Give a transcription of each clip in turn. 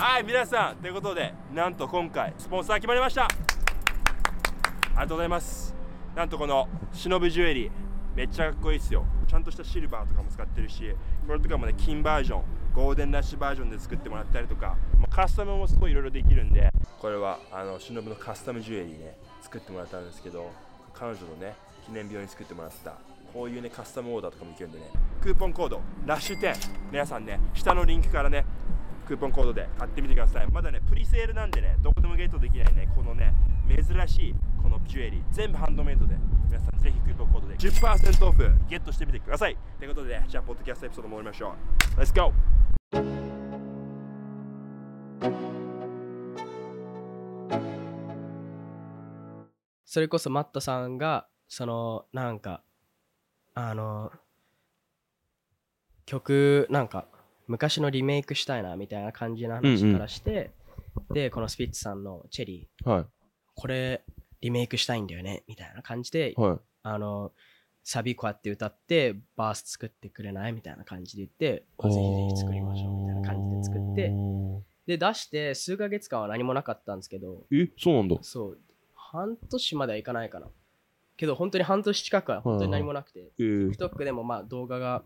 はい皆さん。ということでなんと今回スポンサー決まりました。ありがとうございます。なんとこの忍ジュエリーめっちゃかっこいいですよ。ちゃんとしたシルバーとかも使ってるしこれとかもね金バージョンゴールデンラッシュバージョンで作ってもらったりとかカスタムもすごいいろいろできるんでこれはあの忍のカスタムジュエリーね作ってもらったんですけど彼女のね記念病に作ってもらったこういうねカスタムオーダーとかもいけるんでねクーポンコードラッシュ10皆さんね下のリンクからねクーポンコードで買ってみてください。まだねプリセールなんでねどこでもゲットできないねこのね珍しいこのジュエリー。全部ハンドメイドで。皆さんぜひクーポンコードで10%オフ。ゲットしてみてください。ということでじゃあポッドキャストエピソード戻りましょう。Let's go! それこそマットさんがそのなんかあの曲なんか昔のリメイクしたいなみたいな感じの話からして、でこのスピッツさんの「チェリーはい。これリメイクしたいんだよねみたいな感じで、はい。あのサビこうやって歌ってバース作ってくれないみたいな感じで言ってあぜひぜひ作りましょうみたいな感じで作ってで出して数ヶ月間は何もなかったんですけどえそうなんだ。そう。半年まではいかないかな。けど本当に半年近くは本当に何もなくて、えー、TikTok でもまあ動画が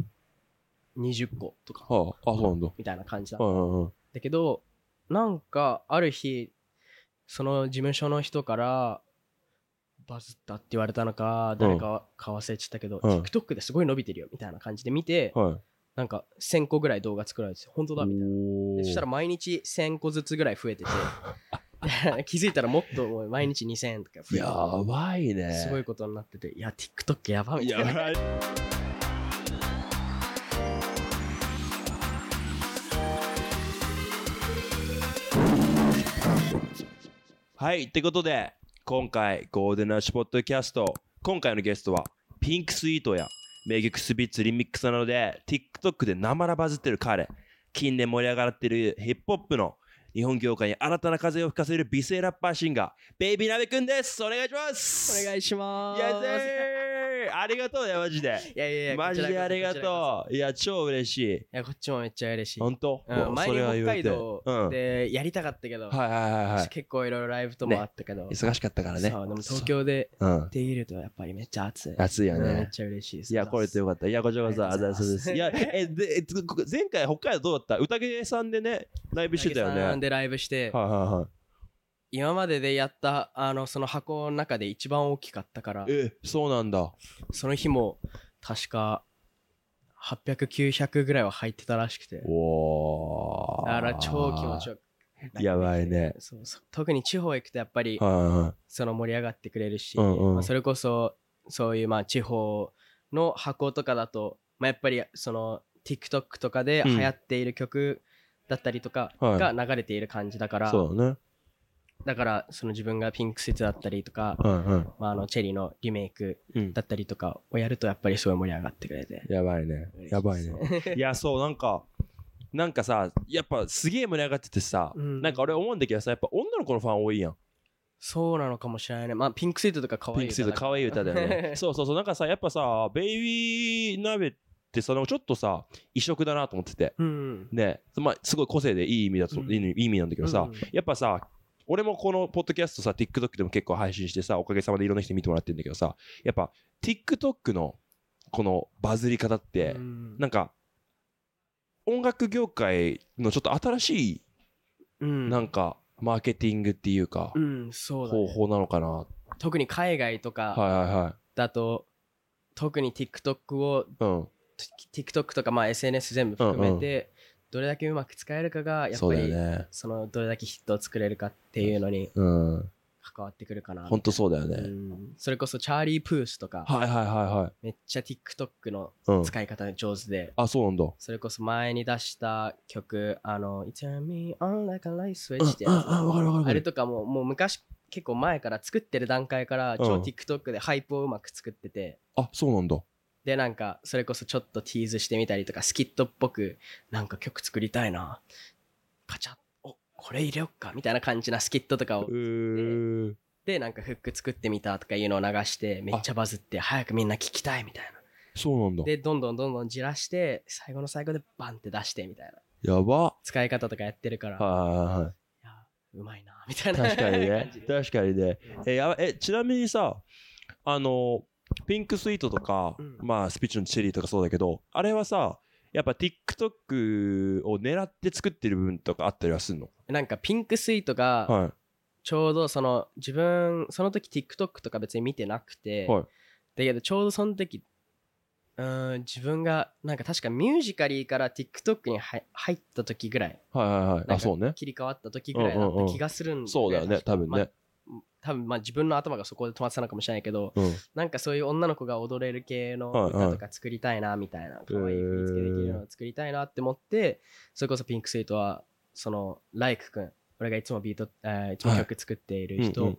20個とか。はああそうなんだ。みたいな感じだはいはいはいだけどなんかある日その事務所の人からバズったって言われたのか誰かか忘れちゃったけど、うん。TikTok ですごい伸びてるよみたいな感じで見て、はい。なんか1000個ぐらい動画作られてて本当だみたいな。そしたら毎日1000個ずつぐらい増えててで 気づいたらもっと毎日2000とか増えててやばいね。すごいことになってていや TikTok やばみたいな。やばいはいってことで今回ゴールデンラッシュポッドキャスト今回のゲストはピンクスイートや名曲スビッツリミックスなどで TikTok で生らバズってる彼近年盛り上がってるヒップホップの日本業界に新たな風を吹かせる美声ラッパーシンガーベイビーナベくんです。お願いします。お願いしまイエすありがとうねマジで。いやいやいやマジでありがとう。いや超嬉しい。そいやこっちもめっちゃ嬉しい。本当、うん、前に北海道でやりたかったけど、はいはいはい結構いろいろライブともあったけど、忙しかったからね。そうでも東京でうん。できるとやっぱりめっちゃ暑い。暑いようんめっねちゃ嬉しいです。いやこれてよかった。いやこちらこそあざそうです。いやえで前回北海道どうだった？宴さんでねライブしてたよね。はいでライブして、はいはい今まででやったあのその箱の中で一番大きかったから、えそうなんだ。その日も確か800、900ぐらいは入ってたらしくて、おー。だから超気持ちよく。やばいね。そうそう。特に地方行くとやっぱりはいはいはい。その盛り上がってくれるし、うんうんまあ、それこそそういうまあ地方の箱とかだと、まあ、やっぱりその TikTok とかで流行っている曲だったりとかはい。が流れている感じだから、そうだね。だからその自分がピンクスイーツだったりとか、はいはいまあ、あのチェリーのリメイクうん。だったりとかをやるとやっぱりすごい盛り上がってくれて。やばいね。やばいね。いやそうなんかなんかさやっぱすげえ盛り上がっててさ、うん。なんか俺思うんだけどさやっぱ女の子のファン多いやん。そうなのかもしれないね。まあピンクスイートとか可愛いピンクスイート可愛い歌だよね。そうそうそう。なんかさやっぱさベイビー鍋ってさちょっとさ異色だなと思ってて。うん。ねまあすごい個性でいい意味だと、うん。いい意味なんだけどさ、うんやっぱさ俺もこのポッドキャストさ TikTok でも結構配信してさおかげさまでいろんな人に見てもらってるんだけどさやっぱ TikTok のこのバズり方って、うん。なんか音楽業界のちょっと新しいうん。なんかマーケティングっていうか、うん、そうだ、ね。方法なのかな。は特に海外といかはいはい。だと、特に TikTok をうん TikTok とかまあ SNS 全部含めて、どれだけうまく使えるかがやっぱりそのどれだけヒットを作れるかっていうのにうん。関わってくるかな。ほんとそうだよね、うん。それこそチャーリー・プースとか、はいはいはめっちゃ TikTok の使い方が上手で、あそうなんだ。それこそ前に出した曲、あの、It's Me On Like a Light うん Switch ってあれとかももう昔結構前から作ってる段階から超うん。TikTok でハイプをうまく作ってて、あそうなんだでなんかそれこそちょっとティーズしてみたりとかスキットっぽくなんか曲作りたいな。カチャッ。おこれ入れよっかみたいな感じなスキットとかを。でなんかフック作ってみたとかいうのを流してめっちゃバズって早くみんな聞きたいみたいな。そうなんだ。でどんどんどんどんじらして最後の最後でバンって出してみたいな。やば。使い方とかやってるから、いはいはいはい。やうまいなみたいな。確かにね。確かにね。えやばえちなみにさあのピンクスイートとか、うん。まあスピッチのチェリーとかそうだけどあれはさやっぱ TikTok を狙って作ってる部分とかあったりはするの？なんかピンクスイートがはちょうどその自分その時 TikTok とか別に見てなくて、はい。だけどちょうどその時うーん自分がなんか確かミュージカリーから TikTok に入入った時ぐらい。いはいはいはい。あそうね。切り替わった時ぐらいだった気がするんそうだよね多分ね、まあ多分まあ自分の頭がそこで止まってたのかもしれないけどうん。なんかそういう女の子が踊れる系のはいはい。歌とか作りたいなみたいな可愛い振り付けできるのを作りたいなって思ってそれこそピンクスイートはそのライク君俺がいつもビート、えーいつも曲作っているうん人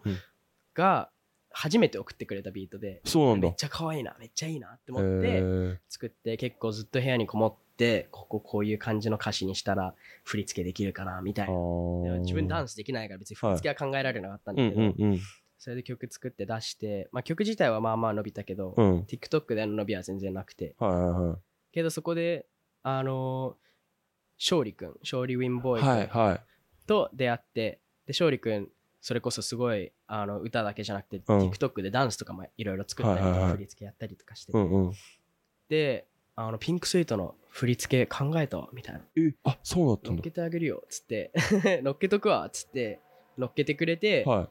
が初めて送ってくれたビートでそうなんだ。めっちゃ可愛いなめっちゃいいなってへ思ってー。作って結構ずっと部屋にこもってこここういう感じの歌詞にしたら振り付けできるかなみたいあな自分ダンスできないから別に振り付けは考えられなかったんだうんけど、うんうんそれで曲作って出して、まあ、曲自体はまあまあ伸びたけど、うん。TikTok での伸びは全然なくて。はいはいけどそこであのー勝利くん勝利ウィンボーイはい君はい。と出会ってで勝利くんそれこそすごいあの歌だけじゃなくて、うん。TikTok でダンスとかもいろいろ作ったりとか、はいはいはい。振り付けやったりとかして、うんうん。であのピンクスイートの振り付け考えたわみたいな。えあそうだった乗っけてあげるよっつって。乗っけとくわっつって。乗っけてくれて、は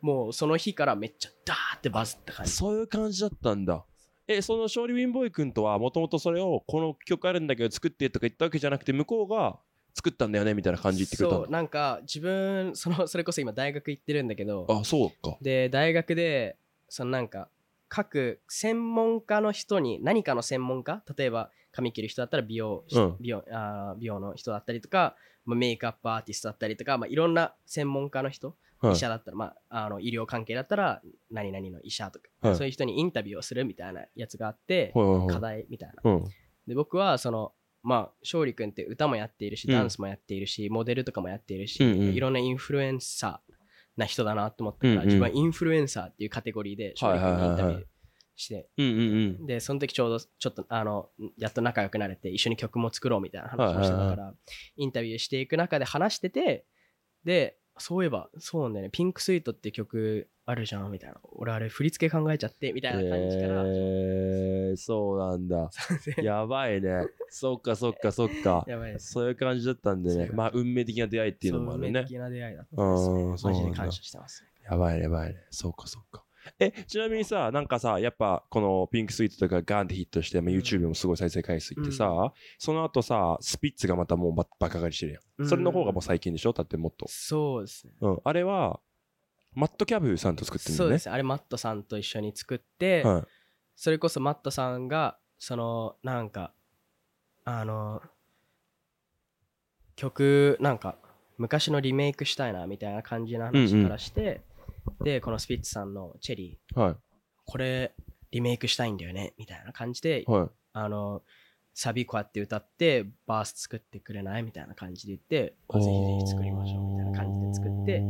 もうその日からめっちゃダーってバズった感じ。いそういう感じだったんだ。えその勝利ウィンボーイ君とはもともとそれをこの曲あるんだけど作ってとか言ったわけじゃなくて向こうが作ったんだよねみたいな感じ言ってくれたそうなんか自分そのそれこそ今大学行ってるんだけど。あそうか。で大学でそのなんか各専門家の人に何かの専門家？例えば髪切る人だったら美容,し、うん。美容あー美容の人だったりとか、まあ、メイクアップアーティストだったりとか、まあ、いろんな専門家の人、はい。医者だったら、まあ、あの医療関係だったら何々の医者とか、はい。そういう人にインタビューをするみたいなやつがあって、はいはいはい。課題みたいな。うん。で僕はそのまあ勝利君って歌もやっているしうん。ダンスもやっているし、モデルとかもやっているし、うんうん。いろんなインフルエンサーな人だなと思ったから、うんうん。自分はインフルエンサーっていうカテゴリーで勝利君にインタビューして、うんうんうん。でその時ちょうどちょっとあのやっと仲良くなれて一緒に曲も作ろうみたいな話をしてたから、インタビューしていく中で話しててでそういえばそうなんだよね。ピンクスイートって曲あるじゃんみたいな。俺あれ振り付け考えちゃってみたいな感じから、えー、そうなんだ。やばいね。そっかそっかそっか。やばいそういう感じだったんでね。まあ運命的な出会いっていうのもあるね。運命的な出会いだったんですねマジで感謝してますね。やばいねやばいね。そうかそうかえちなみにさなんかさやっぱこのピンクスイートとかガンってヒットして、まあ、うん。YouTube もすごい再生回数いってさ、うその後さスピッツがまたもうババカ狩りしてるやん、うん。それの方がもう最近でしょ？だってもっと、そうですね。うん、あれはマットキャブさんと作ってるんだよね。そうです。あれマットさんと一緒に作って、はい。それこそマットさんがそのなんかあの曲なんか昔のリメイクしたいなみたいな感じの話からして、でこのスピッツさんの「チェリーはい。これリメイクしたいんだよねみたいな感じで、はい。あのサビこうやって歌ってバース作ってくれない？みたいな感じで言ってあぜひぜひ作りましょうみたいな感じで作って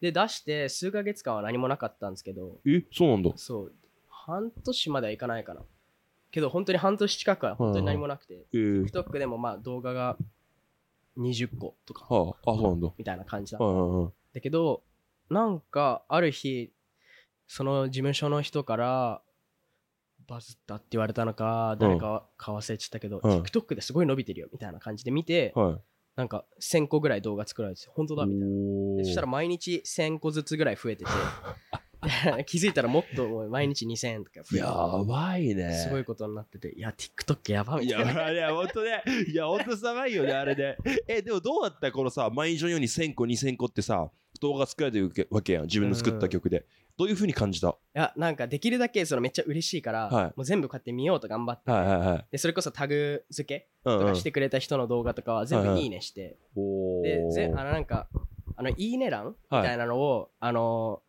で出して数ヶ月間は何もなかったんですけどえそうなんだ。そう。半年まではいかないかな。けど本当に半年近くは本当に何もなくて、えー、TikTok でもまあ動画が20個とかはああそうなんだ。みたいな感じだはいはいはい。だけどなんかある日その事務所の人からバズったって言われたのか誰かか忘れちゃったけど、うん。TikTok ですごい伸びてるよみたいな感じで見て、はい。なんか1000個ぐらい動画作られてて本当だみたいな。おー。でそしたら毎日1000個ずつぐらい増えてて 気づいたらもっともう毎日2000とか増えててやばいね。すごいことになってていや TikTok やばみいや、たいな。まあね、ほんとね。いや、ほんとやばいよね、あれね。え、でもどうだったこのさ、毎日のように1000個、2000個ってさ、動画作られてるわけやん。自分の作った曲で。どういう風に感じた？はいやなんかできるだけそのめっちゃ嬉しいから、はいもう全部こうやって見ようと頑張って、はいはい。でそれこそタグ付けとかしてくれた人の動画とかは全はいはい部いいねして、おでぜーあのなんかあのいいね欄みたいなのを、あの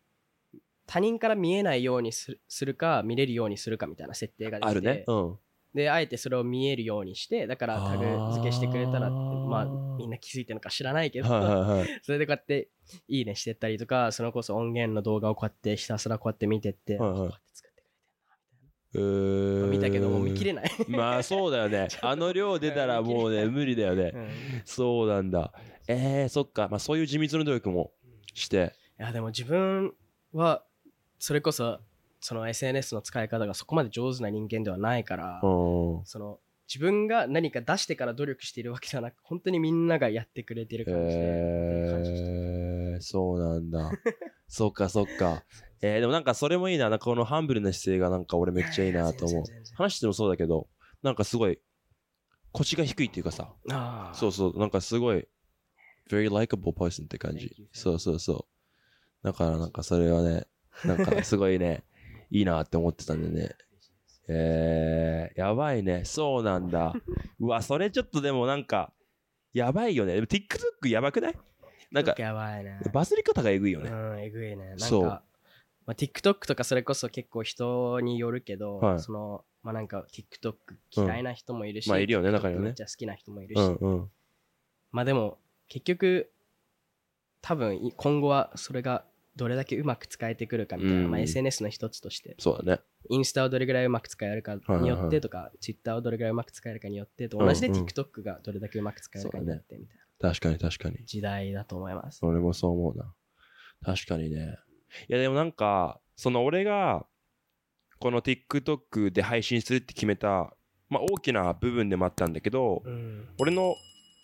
他人から見えないようにするするか見れるようにするかみたいな設定ができてあるね。うん。であえてそれを見えるようにしてだからタグ付けしてくれたらまあみんな気づいてるのか知らないけど。それでこうやっていいねしてったりとかそのこそ音源の動画をこうやってひたすらこうやって見てって、はいはい。こうやって作ってくれてんなみたいな。うー。ん見たけどもう見切れない、まあそうだよね。あの量出たらもうね無理だよね。うん。いそうなんだ。えー、そっか。まあそういう地道な努力もして。やでも自分はそれこそその SNS の使い方がそこまで上手な人間ではないから、うん。その自分が何か出してから努力しているわけではなく本当にみんながやってくれてる感じで、えー、そうなんだ。そっかそっか。えー、でもなんかそれもいいな。なんかこのハンブルな姿勢がなんか俺めっちゃいいなと思う。話してもそうだけどなんかすごい腰が低いっていうかさ。そうそうなんかすごい very likable person って感じ.そうそうそう。だからなんかそれはねなんかすごいねいいなって思ってたんでねえー、やばいね。そうなんだ。うわそれちょっとでもなんかやばいよね。でも TikTok やばくない？なんかやばいねバズり方がえぐいよね。うんえぐいね。なんそう。かまあ、TikTok とかそれこそ結構人によるけど、はい。そのまあなんか TikTok 嫌いな人もいるし、まあいるよね中にはね。めっちゃ好きな人もいるし、うんうん。まあでも結局多分い今後はそれがどれだけうまく使えてくるかみたいな、うんまあ、SNS の一つとしてそうだねインスタをどれぐらいうまく使えるかによってとか、Twitter をどれぐらいうまく使えるかによってと同じで TikTok がどれだけうまく使えるかによってみたいな確かに確かに時代だと思います。俺もそう思うな。確かにね。いやでもなんか、その俺が、この TikTok で配信するって決めた、まあ大きな部分でもあったんだけど、うん。俺の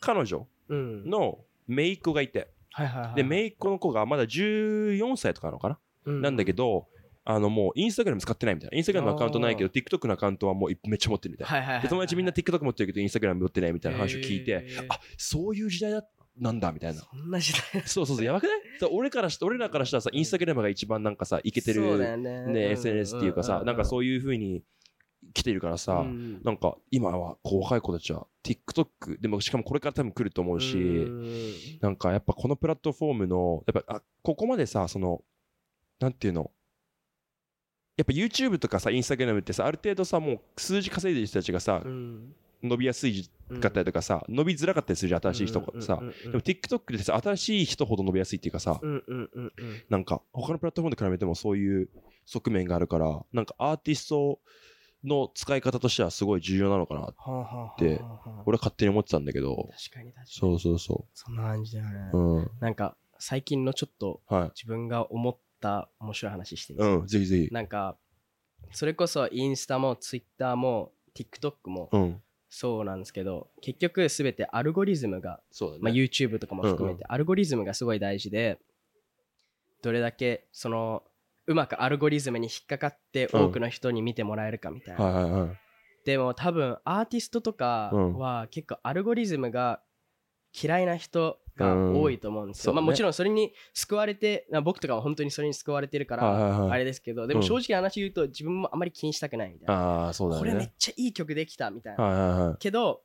彼女うん。の姪っ子がいて、はいはいはい。で、姪っ子の子がまだ14歳とかなのかな、うんなんだけど、あのもうインスタグラム使ってないみたいな。インスタグラムのアカウントないけど、TikTok のアカウントはもうめっちゃ持ってるみたいな。はいはいはい。で友達みんな TikTok 持ってるけど、インスタグラム持ってないみたいな話を聞いて、あそういう時代だなんだみたいな。そんな時代そうそうそう、やばくない？俺からし俺らからしたらさ、インスタグラムが一番なんかさ、いけてる、よねね、SNS っていうかさ、なんかうそういう風に来てるからさ、んなんか今はこう若い子たちは TikTok、でもしかもこれから多分来ると思うし、うん。なんかやっぱこのプラットフォームの、やっぱあここまでさ、その、なんていうの、やっぱ YouTube とかさ、Instagram ってさ、ある程度さ、もう数字稼いでる人たちがさう、ん。伸びやすいかったりとかさ、伸びづらかったりするじゃん、新しい人がさ。でも TikTok でさ、新しい人ほど伸びやすいっていうかさ、なんか他のプラットフォームと比べてもそういう側面があるから、なんかアーティストの使い方としてはすごい重要なのかな。はあはあはあではあはあ俺は勝手に思ってたんだけど、確かに確かにそうそうそそんな感じだよね、う。うん。なんか最近のちょっとはい。自分が思った面白い話していいうん、ぜひぜひ。なんかそれこそインスタもツイッターも TikTok もうん。そうなんですけど結局すべてアルゴリズムが、そうだね。まあ、YouTube とかも含めうんてアルゴリズムがすごい大事でどれだけそのうまくアルゴリズムに引っかかってうん多くの人に見てもらえるかみたいな、はいはいはい。でも多分アーティストとかは結構アルゴリズムが嫌いな人が多いと思うんですよ。うんまあもちろんそれに救われて、な僕とかは本当にそれに救われてるかはいはいはいらあれですけど、でも正直な話言うと自分もあんまり気にしたくないみたいな。ああ、そうだこれめっね。ちゃいい曲できたみたいな。はいはいはい。けど、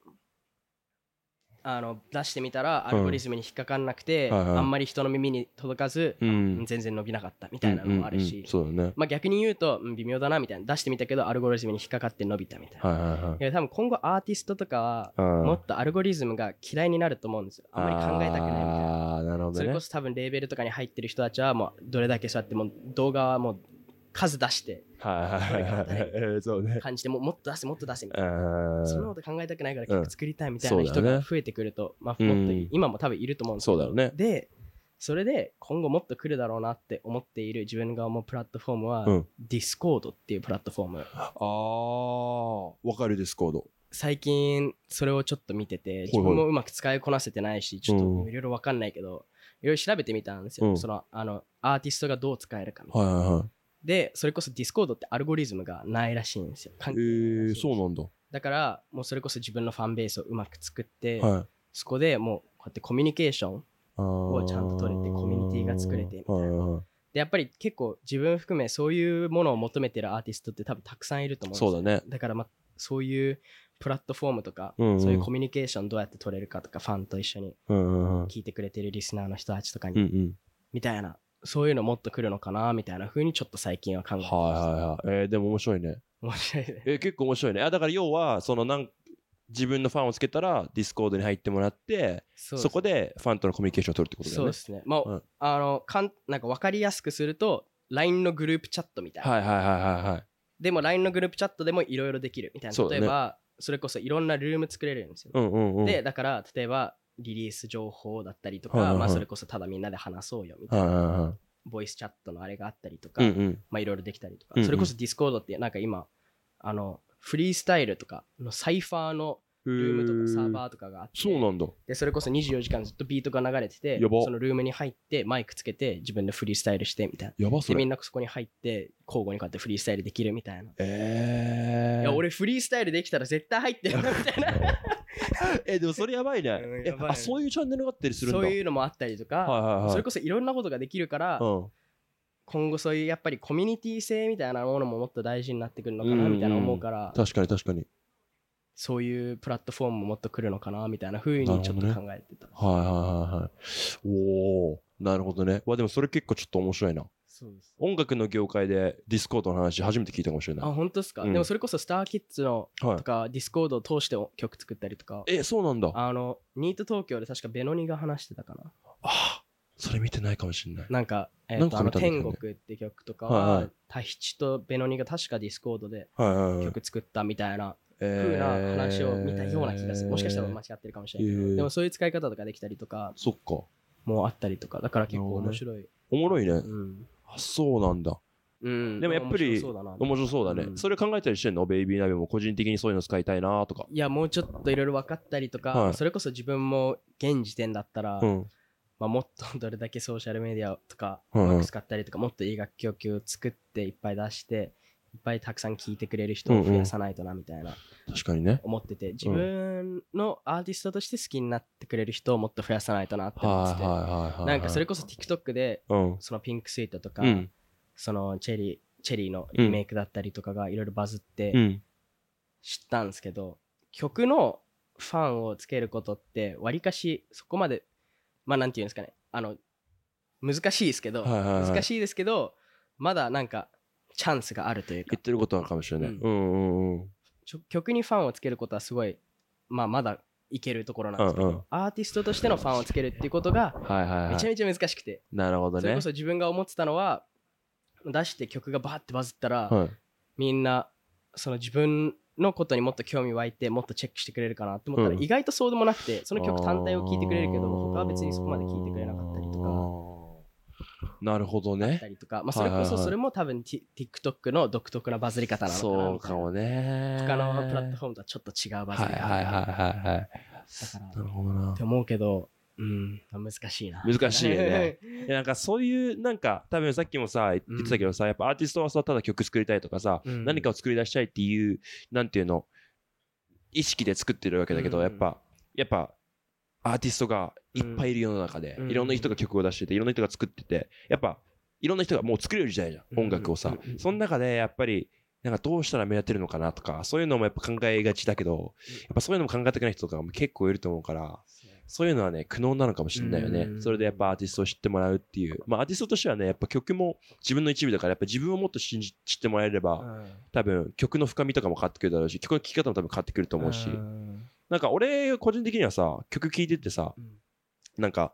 あの出してみたらアルゴリズムに引っかかんなくて、はいはいあんまり人の耳に届かず、うん。全然伸びなかったみたいなのもあるし、うんうんうんそうだね。まあ逆に言うと、うん微妙だなみたいな。出してみたけどアルゴリズムに引っかかって伸びたみたいな。はいはいはいいや多分今後アーティストとかはうん。もっとアルゴリズムが嫌いになると思うんですよ。あんまり考えたくないみたいな。ねそれこ。そ多分レーベルとかに入ってる人たちはもうどれだけそうやってもう動画はもう数出してはいはいはい。感じてもうもっと出せもっと出せみたいな。うんそんなこと考えたくないから曲作りたいみたいな人が増えてくると、まあうんもっと今も多分いると思うんですけど、そうだよね。で、それで今後もっと来るだろうなって思っている自分が思うプラットフォームは、うん。ディスコードっていうプラットフォーム。ああ、わかるディスコード。最近それをちょっと見ててい自分もうまく使いこなせてないしちょっうんといろいろわかんないけどいろいろ調べてみたんですよ、うん。そのあのアーティストがどう使えるかみたいな、はいはいはい。でそれこそディスコードってアルゴリズムがないらしいんですよえ関係ないらしいんー、ですよそうなんだ。だからもうそれこそ自分のファンベースをうまく作って、はい。そこでもうこうやってコミュニケーションをちゃんと取れてコミュニティが作れてみたいなはいはいはいでやっぱり結構自分含めそういうものを求めてるアーティストって多分たくさんいると思うんですよそうだね。だからまあそういうプラットフォームとか、うんうんそういうコミュニケーションどうやって取れるかとかファンと一緒にうんうんうん。聞いてくれてるリスナーの人たちとかに、うんうん。みたいなそういうのもっと来るのかなみたいな風にちょっと最近は考えてはいます、はいはい。えー、でも面白いね。面白いねえー、結構面白いね。あだから要は、そのなん自分のファンをつけたら、ディスコードに入ってもらって、そこでファンとのコミュニケーションを取るってことだよね。そうですねまあ、うんあのかんなんか分かりやすくすると LINE のグループチャットみたいな、はいはいはいはいはい。でも LINE のグループチャットでもいろいろできるみたいな。例えば、それこそいろんなルーム作れるんですよ。うんうんうん。で、だから、例えば、リリース情報だったりとか、はいはいはいまあ、それこそただみんなで話そうよみたいはいな、はいはい。ボイスチャットのあれがあったりとか、うんうん。まあ、いろいろできたりとか、うんうんそれこそディスコードって、なんか今、あの、フリースタイルとかのサイファーのルームとかサーバーとかがあって、そうなんだ。で、それこそ24時間ずっとビートが流れてて、そのルームに入って、マイクつけて、自分でフリースタイルしてみたいな。やばそれ。んなそこに入って、交互にこうやってフリースタイルできるみたいな。えー。いや、俺フリースタイルできたら絶対入ってるなみたいな。え、でもそれやばいねやばいあ、そういうチャンネルがあったりするんだ。そういうのもあったりとか、はいはいはい。それこそいろんなことができるから、うん。今後そういうやっぱりコミュニティ性みたいなものももっと大事になってくるのかうんうなんみたいな思うから、確かに確かに。そういうプラットフォームももっと来るのかなみたいな風にちょっと考えてた。はいはいはいはい。おおなるほどね。わ、でもそれ結構ちょっと面白いな。そうです。音楽の業界でディスコードの話初めて聞いたかもしれあ、ない。本当ですか、うんでもそれこそ STARKIDS のはいと。かディスコードを通して曲作ったりとか、え、そうなんだ。ああの、ニート東京で確かベノニが話してたかな。あ、それ見てないかもしれない。なんか、えっ、なんかと、ね天国って曲とかはいは、はいタヒチとベノニが確かディスコードではいはいはい。曲作ったみたいなえ風な話を見たような気がする。もしかしたら間違えってるかもしれないけど、えーでもそういう使い方とかできたりとかそっか。もあったりとか、だから結構面白い。おもろいね。うん。あ、そうなんだ。うん。でもやっぱり面白そうだね。うんそれ考えたりしてんの？ BBY NABE も個人的にそういうの使いたいなとか。いや、もうちょっといろいろ分かったりとか、はいそれこそ自分も現時点だったら、うん。まあ、もっとどれだけソーシャルメディアとかうまく使ったりとか、もっといい楽曲を作っていっぱい出して、いっぱいたくさん聴いてくれる人を増やさないとなみたいな確かにね。思ってて、自分のアーティストとして好きになってくれる人をもっと増やさないとなって思ってて。なんかそれこそ TikTok でうん。そのピンクスイートとか、うん。そのチェリー、チェリーのリメイクだったりとかがいろいろバズってうん。知ったんですけど、曲のファンをつけることって、わりかしそこまで、まあなんていうんですかね、あの、難しいですけど、難しいですけど、まだなんかチャンスがあるというか言っ、てることはあるかもしれない。うんうんうんうん。曲にファンをつけることはすごい、まあまだいけるところなんですけど、うんうんアーティストとしてのファンをつけるっていうことが。めちゃめちゃ難しくて、なるほどねそれこ。そ自分が思ってたのは、出して曲がバーってバズったら、はい。みんなその自分のことにもっと興味湧いてもっとチェックしてくれるかなって思ったら、うん意外とそうでもなくてその曲単体を聴いてくれるけど他は別にそこまで聴いてくれなかったりとかか。なるほどあったね。りとか、まあ、それこそそれも多分 TikTok の独特なバズり方なのかなそうかもね。他のプラットフォームとはちょっと違うバズはいり方はいはいはいはい。だからなるほどなって。思うけど、うん、難しいな。難しいよね なんかそういうなんか多分さっきもさ言ってたけどさ、やっぱアーティストはさただ曲作りたいとかさ、うん何かを作り出したいっていうなんていうの意識で作ってるわけだけど、うんやっぱやっぱアーティストがいっぱいいる世の中で、うん。いろんな人が曲を出してていろんな人が作っててやっぱいろんな人がもう作れる時代じゃん、うん。音楽をさ、その中でやっぱりなんかどうしたら目立てるのかなとかそういうのもやっぱ考えがちだけどやっぱそういうのも考えたくない人とかも結構いると思うからそういうのはね、苦悩なのかもしれないよね。う。ん。それでやっぱアーティストを知ってもらうっていう。まあアーティストとしてはね、やっぱ曲も自分の一部だから、やっぱ自分をもっと信じ知ってもらえれば、うん。多分曲の深みとかも変わってくるだろうし、曲の聴き方も多分変わってくると思うし。んなんか俺、個人的にはさ、曲聴いててさ、うんなんか、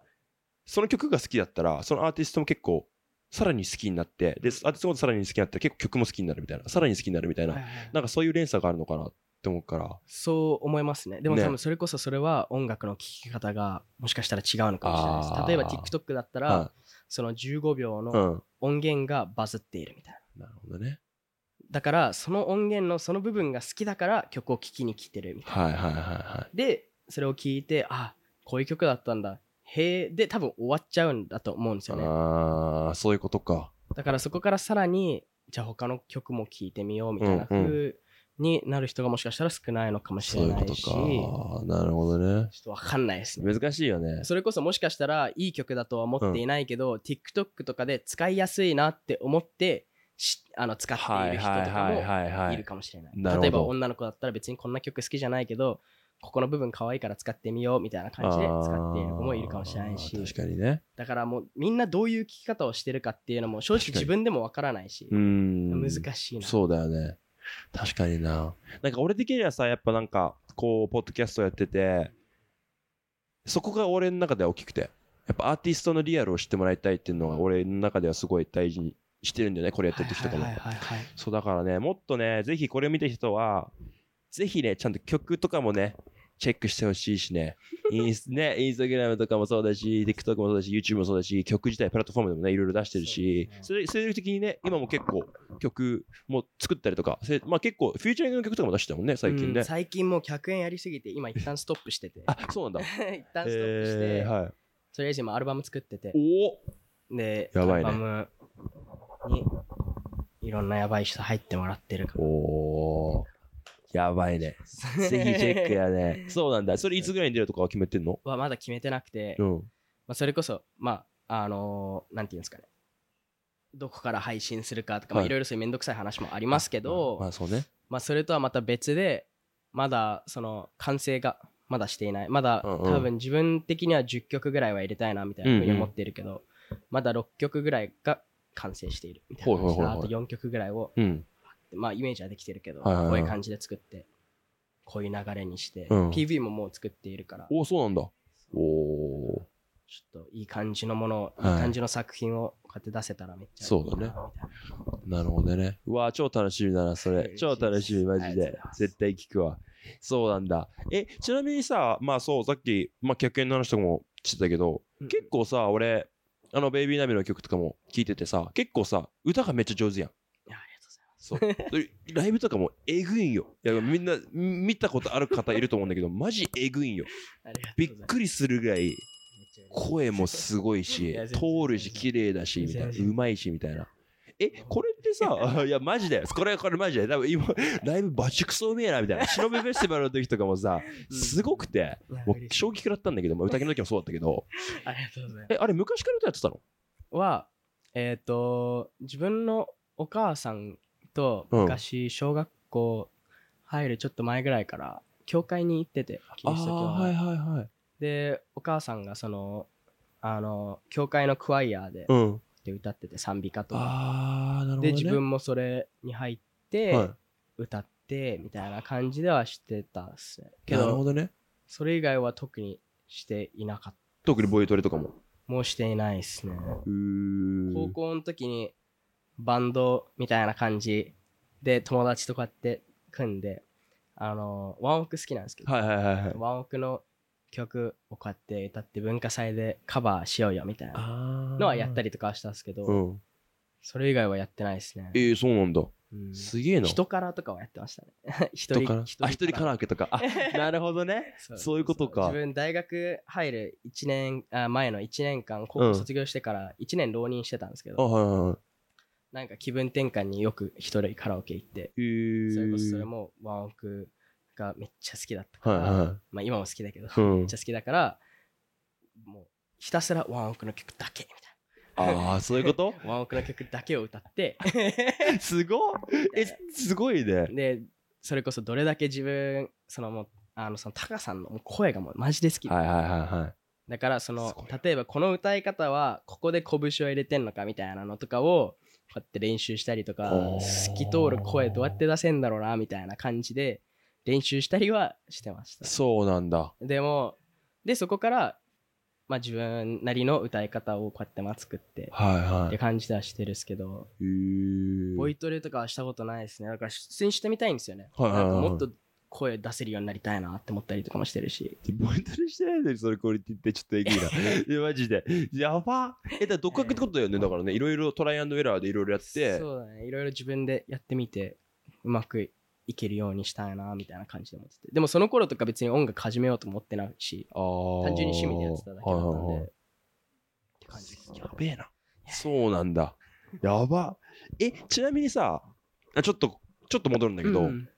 その曲が好きだったら、そのアーティストも結構、さらに好きになって、で、アーティストのことさらに好きになったら結構曲も好きになるみたいな、さらに好きになるみたいな、はいはいなんかそういう連鎖があるのかなって思うから。そう思いますね。でもね多分それこそそれは音楽の聴き方がもしかしたら違うのかもしれないです。例えば TikTok だったら、はその15秒のん。音源がバズっているみたいな。なるほどね。だからその音源のその部分が好きだから曲を聴きに来てるみたいな。はいはいはいはい。で、それを聞いて、あ、こういう曲だったんだ。へえ、で多分終わっちゃうんだと思うんですよね。ああ、そういうことか。だからそこからさらに、じゃあ他の曲も聴いてみようみたいなうんうになる人がもしかしたら少ないのかもしれないし、ちょか。なるほどね。っとわかんないですね。難しいよね。それこそもしかしたらいい曲だとは思っていないけど、TikTok とかで使いやすいなって思ってしあの使っている人とかもはいるかもしれない。例えば女の子だったら別にこんな曲好きじゃないけど、ここの部分可愛いから使ってみようみたいな感じで使っている子もいるかもしれないし確かにね。だからもうみんなどういう聴き方をしてるかっていうのも正直自分でもわからないしう、ん。難しいな。そうだよね。確かにな。なんか俺的にはさ、やっぱなんか、こう、ポッドキャストやってて、そこが俺の中では大きくて、やっぱアーティストのリアルを知ってもらいたいっていうのが俺の中ではすごい大事にしてるんだよねこれやってる時とかも、そうだからねもっとねぜひこれを見た人はぜひねちゃんと曲とかもねチェックしてほしいしね。インス ねインスタグラムとかもそうだし TikTok もそうだし YouTube もそうだし曲自体プラットフォームでもねいろいろ出してるしそ,、れ精力的にね今も結構曲も作ったりとかせまあ結構フューチャリングの曲とかも出してたもんね最近ね、うん最近もう100円やりすぎて今一旦ストップしてて。あそうなんだ。一旦ストップして、えー、はい。とりあえず今アルバム作ってて。おおでやばいね。アルバムにいろんなやばい人入ってもらってるからおーやばいね。ぜひチェックやね。そうなんだ。それいつぐらいに出るとかは決めてんの？はまだ決めてなくて、うん。まあ、それこそまああのーなんていうんですかねどこから配信するかとか、まあはいいろいろそういうめんどくさい話もありますけど、まあそうね。まあ、それとはまた別でまだその完成がまだしていないまだうんうん多分自分的には10曲ぐらいは入れたいなみたいなふうに思っているけど、まだ6曲ぐらいが完成しているみたいな感じであと4曲ぐらいをうん。まあイメージはできてるけど、こういう感じで作ってこういう流れにして、うん。PV ももう作っているから。おお、そうなんだ。おおちょっといい感じのものい。い、い感じの作品をこうやって出せたらめっちゃいいなそうだね。な。るほどね。うわー超楽しみだな、それ。超楽しみ、マジで。絶対聞くわ。そうなんだ。え、ちなみにさ、まあそう、さっき、まあ、客円の話とかもしてたけど、うん。結構さ、俺、あの、ベイビーナビの曲とかも聞いててさ、結構さ、歌がめっちゃ上手やん。いやありがとうございますそう。ライブとかもえぐいんよ。いや、みんな見たことある方いると思うんだけど、マジえぐいんよ。びっくりするぐらい、声もすごいいし通るし綺麗だしみたいなうまいしみたいなえこれってさ いやマジでこれこれマジで多分今ライブバチクソうめえなみたいな。忍びフェスティバルの時とかもさうん。すごくて。もう衝撃食らったんだけど、まあ、歌の時もそうだったけど。ありがとうございます。えあれ昔から歌やってたの？はえっ、と自分のお母さんとうん。昔小学校入るちょっと前ぐらいから教会に行っててキリスト教の、はいはいでお母さんがそのあの教会のクワイアで,、うんで歌ってて賛美歌とか。ああなるほど、ね、で自分もそれに入って、はい。歌ってみたいな感じではしてたっすね。けどなるほどね。それ以外は特にしていなかった。特にボイトレとかも？もうしていないっすね。高校の時にバンドみたいな感じで友達とかって組んであのワンオク好きなんですけど、はいはいはいはい。ワンオクの曲をこうやって歌って文化祭でカバーしようよみたいなあのはやったりりとかはしたんですけど、うん。それ以外はやってないですね。え。ー、そうなんだ。うん。すげえな。人からとかはやってましたね。一人人から。あ一人カラオケとか？あ なるほどね。そういうことか。自分大学入る1年あ前の1年間高校卒業してから1年浪人してたんですけど、あはいはいはい。なんか気分転換によく一人カラオケ行って、それこそそれもワンオクがめっちゃ好きだったから、はいはい。まあ今も好きだけど、うん。めっちゃ好きだからもうひたすらワンオクの曲だけみたいああそういうこと？な ワンオクの曲だけを歌って。すごい えすごいね。でそれこそどれだけ自分そのもうあのそのタカさんの声がもうマジで好き。で、はいはいはいはい。だからそすの例えばこの歌い方はここで拳を入れてんのかみたいなのとかをこうやって練習したりとか透き通る声どうやって出せんだろうなみたいな感じで練習したりはしてました。そうなんだ。でもでそこからまあ自分なりの歌い方をこうやってまあ作ってはいはい。って感じではしてるんですけどボイトレとかはしたことないですね。だから出演してみたいんですよね。はいはいはい。なんかもっと声出せるようになりたいなって思ったりとかもしてるし。ボイトレしてないのにそれクオリティってちょっとえぐいな。いやマジで。やば。えだから独学ってことだよね。だからねいろいろトライアンドエラーでいろいろやって。そうだね。いろいろ自分でやってみてうまくいけるようにしたいなみたいな感じで思ってて。でもその頃とか別に音楽始めようと思ってないし単純に趣味でやってただけだったんで、って感じです。やべえな。そうなんだ。やば。えちなみにさあちょっとちょっと戻るんだけど、うん。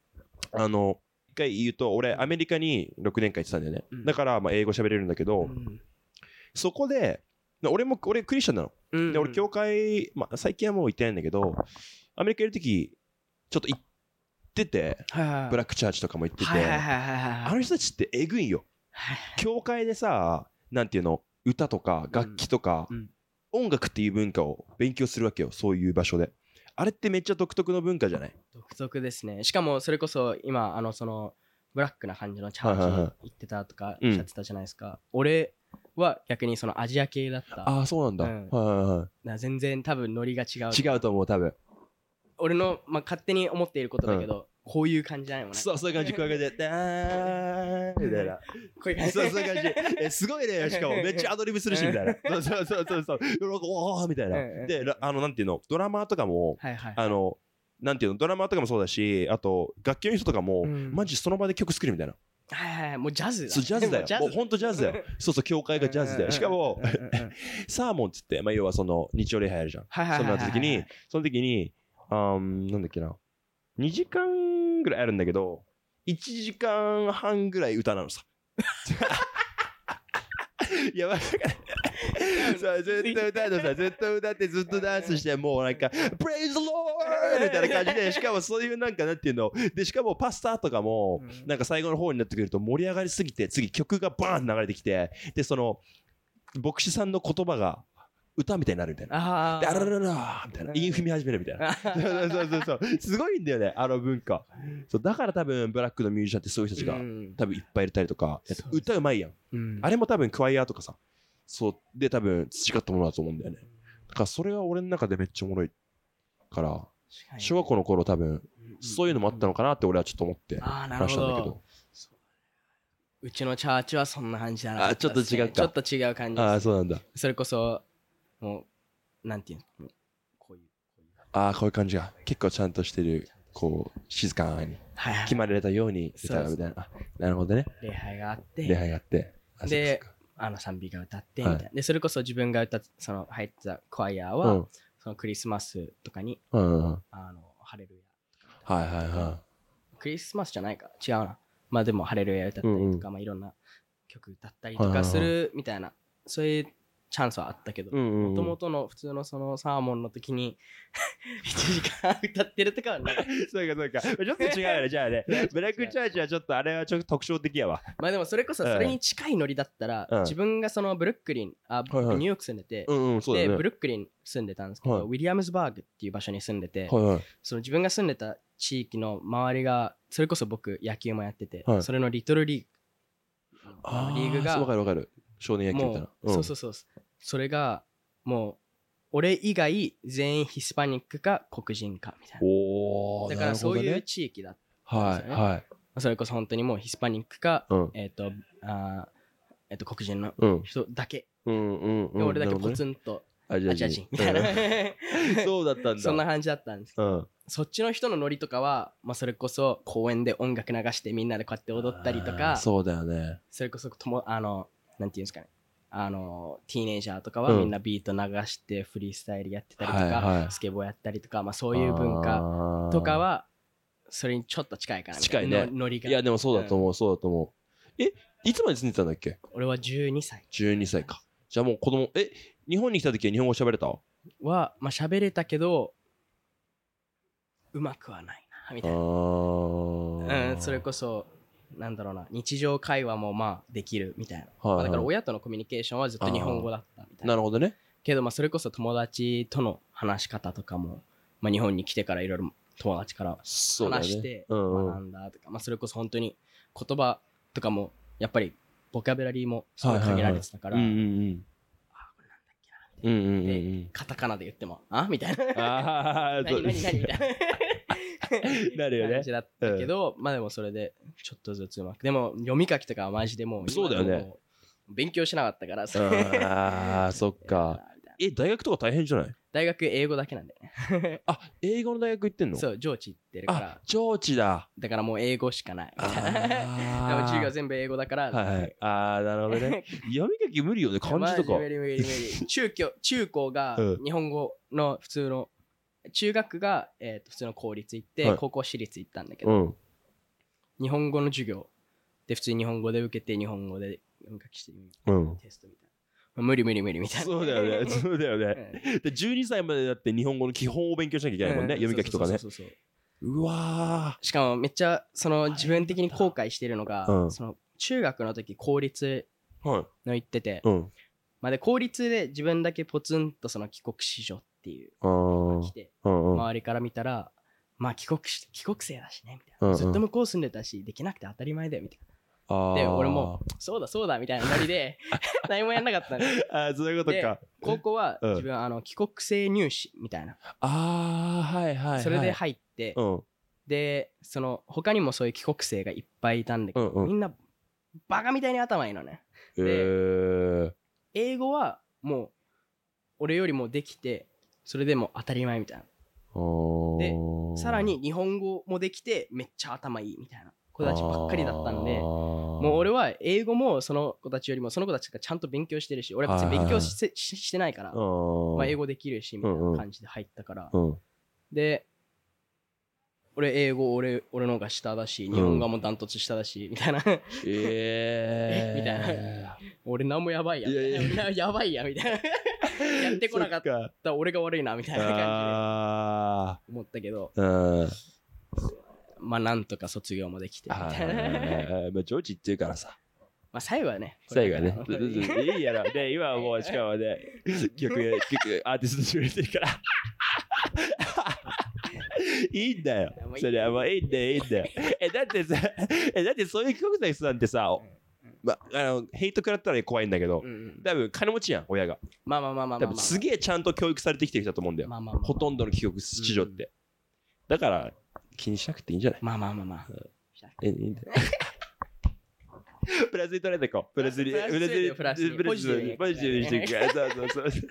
あの一回言うと俺アメリカに6年間行ってたんだよね、うん。だからまあ英語喋れるんだけど、うん。そこで俺も俺クリスチャンなの、うんで俺教会、まあ、最近はもう行ってないんだけどアメリカいる時ちょっと行っててはいはいはい。ブラックチャーチとかも行ってて、あの人たちってえぐいんよ。はい教会でさなんていうの歌とか楽器とか、うん。音楽っていう文化を勉強するわけよそういう場所で。あれってめっちゃ独特の文化じゃない？独特ですね。しかもそれこそ今あのそのブラックな感じのチャージはいはいはい。に行ってたとかうん。おっしゃってたじゃないですか、俺は逆にそのアジア系だった。ああ、そうなんだ。うん。はいはいはら全然多分ノリが違う。い。違うと思う、多分。俺の、まあ、勝手に思っていることだけど、こういう感じじゃないもんね。そう、そういう感じ、こういう感じで、だーみたいな。こういう感じ。そう、そういう感じ。え、すごいね。しかも、めっちゃアドリブするし、みたいな。そうそうそうそうそう。おーみたいな。で、らあの、なんていうの、ドラマーとかも。あの、なんていうの、ドラマーとかもそうだし、あと、楽器の人とかも、うんマジその場で曲作るみたいな。はいはいはい。もうジャズだ。そう、ジャズだよ。もうほんとジャズだよ。そうそう、教会がジャズだよ。しかも サーモンっつって、まあ、要はその、日曜礼拝あるじゃん。はいはいそはいはいはい。の時に、その時に、あーんなんだっけな。2時間ぐらいあるんだけど、1時間半ぐらい歌なのさ。いや、わかる。そう、ずっと歌うのさ、ずっと歌ってずっとダンスして、もうなんか、Praise the Lord! みたいな感じで、しかもそういうなんか、なんていうの、で、しかもパスターとかも、うんなんか最後の方になってくると盛り上がりすぎて、次曲がバーン流れてきて、で、その、牧師さんの言葉が歌みたいになるみたいな。ああ。で、あららららみたいな。韻踏み始めるみたいな。そうそうそうそう。すごいんだよね、あの文化。そうだから多分、ブラックのミュージシャンってそういう人たちがうん多分いっぱいいたりとか、歌うまいやん。うんあれも多分クワイアーとかさ、そう、で多分培ったものだと思うんだよね。だからそれは俺の中でめっちゃおもろいから、小学校の頃多分、そういうのもあったのかなって俺はちょっと思って話しほたんだけどど。。うちのチャーチはそんな感じだな。あちょっと違うかちょっと違う感じああ。そうなんだ。それこそ、もう、なんていうのこういう。こういうああ、こういう感じが。結構ちゃんとしてる、こう、静かにはいはい決まられたように歌うみたいな。あなるほどね。礼拝があっ礼て、拝があって。あであの賛美が歌って、はいみたいな。で、それこそ自分が歌っその入ってたクワイアーは、うん。そのクリスマスとかに、うん。あの、ハレルはいはいはヤ。クリスマスじゃないか。違うな。まあでも、ハレルヤ歌ったりとか、うんうんまあいろんな曲歌ったりとはいはいはいかするみたいな、そういうチャンスはあったけど。もともとの普通のそのサーモンの時に 1時間歌ってるとかはない。そうかそうか。ちょっと違うよね、じゃあね。ブラックチャーチはちょっとあれはちょっと特徴的やわ。まあでもそれこそそれに近いノリだったら、うん自分がそのブルックリン、あ、僕はいはいニューヨーク住んでて、うんうん、そうだで、ね。ブルックリン住んでたんですけど、はいウィリアムズバーグっていう場所に住んでて、はいはい。その自分が住んでた地域の周りが、それこそ僕野球もやってて、はいそれのリトルリーグ、あリーグがわかるわかる。少年野球みたいもな。う、そうそうそう。それが、もう、俺以外全員ヒスパニックか黒人かみたいな。だからそういう地域だっはいはい。た。それこそ本当にもうヒスパニックか、うん。えっ、と、あーえっ、と、黒人のうん。人だけ。うんうんうん。で俺だけポツンとアジア人みたいな。う んそうだったんだ。そんな感じだったんですけどうん。そっちの人のノリとかは、まあ、それこそ公園で音楽流してみんなでこうやって踊ったりとか、そうだよね。それこそとも、あの、なんていうんですかね。あの、ティーネイジャーとかはうんみんなビート流してフリースタイルやってたりとか、はいはいスケボーやったりとか、まあそういう文化化とかは、それにちょっと近いかなみたいな。近いねのノリが。いや、でもそうだと思う、そうだと思う。え、いつまで住んでたんだっけ？俺は12歳 ?12 歳か。じゃあもう子供、え、日本に来た時は日本語喋れた？は、まあ喋れたけど、うまくはないな、みあたいな。ーうん、それこそ、なんだろうな、日常会話もまあできるみたいな。はいはいまあだから親とのコミュニケーションはずっと日本語だったみたいな。なるほどね。けど、まあそれこそ友達との話し方とかも、まあ日本に来てからいろいろ友達からそうだよね。話してうんうん。学んだとか、まあそれこそ本当に言葉とかも、やっぱりボキャブラリーもすごい限られてたから、うんうんうん。あ、これなんだっけな。うんうんうんうでん。カタカナで言っても、あみたいな。ああ、何何何みたいな。なるよね感じだったけど、まあでもそれでちょっとずつうまく。でも読み書きとかはマジでもう、そうだよね勉強しなかったからさ。ああ、そっか。え、大学とか大変じゃない？大学英語だけなんだよね。あ、英語の大学行ってんの？そう、上智行ってるかあら、、上智だ。だからもう英語しかない。みたいな。でもあ授業全部英語だから、はいはい。ああ、なるほどね。読み書き無理よね、漢字とか。無理無理無理中教中高がうん日本語の普通の、中学が、えー、と普通の公立行って、はい高校私立行ったんだけど、うん。日本語の授業で普通に日本語で受けて日本語で読み書きしてうん。テストみたいな。まあ無理無理無理みたいな。そうだよね。そうだよね。うんで、12歳までだって日本語の基本を勉強しなきゃいけないもんね。うん読み書きとかね。そうそうそうそううわしかもめっちゃその自分的に後悔してるのが、うんその中学の時公立ー。はい。の行ってて、うん。まあ、で公立で自分だけポツンとその帰国子女っていう来て。周りから見たらまあ帰国し帰国生だしねみたいな、ずっと向こう住んでたしできなくて当たり前だよみたいな。で俺もそうだそうだみたいなノリで 何もやんなかったんで あーそういうことか。高校はうん。自分あの帰国生入試みたいな。ああはいはい、はい、それで入ってうん。でその他にもそういう帰国生がいっぱいいたんだけど、みんなバカみたいに頭いいのね。えー、英語はもう俺よりもできてそれでも当たり前みたいな。でさらに日本語もできてめっちゃ頭いいみたいな。子たちばっかりだったんでもう俺は英語もその子たちよりもその子たちがちゃんと勉強してるし俺は別に勉強しせししてないから、まあ、英語語できるしみたいな感じで入ったから、うんで俺英語俺俺の方が下だし日本語もダントツ下だしみたいな。えー、みたいな。俺なんもやばいやや やばいやみたいなやってこなかった俺が悪いなみたいな感あじで思ったけど。ーうん。まあなんとか卒業もできてみあたいな。ーまあジョージ言ってるからさ。まあ最後はね最後はね。いいやろ。で今はもうしかもね曲曲アーティストしてくれてるから。いいんだよ。それはもういいんだよいいんだよ。えだってさえだってそういう曲の人なんてさまあのヘイト食らったら怖いんだけどうんうん。多分金持ちやん親が。まあまあまあまあまあまあ。すげえちゃんと教育されてきてる人だと思うんだよ。まあまあまあほとんどの帰国子女って。だから気にしなくていいんじゃない？まあまあまあまあ。えいいんだよ。プラスに取れてこうプラスにプラスにプラスに。プラスにしていくから。そうそうそう。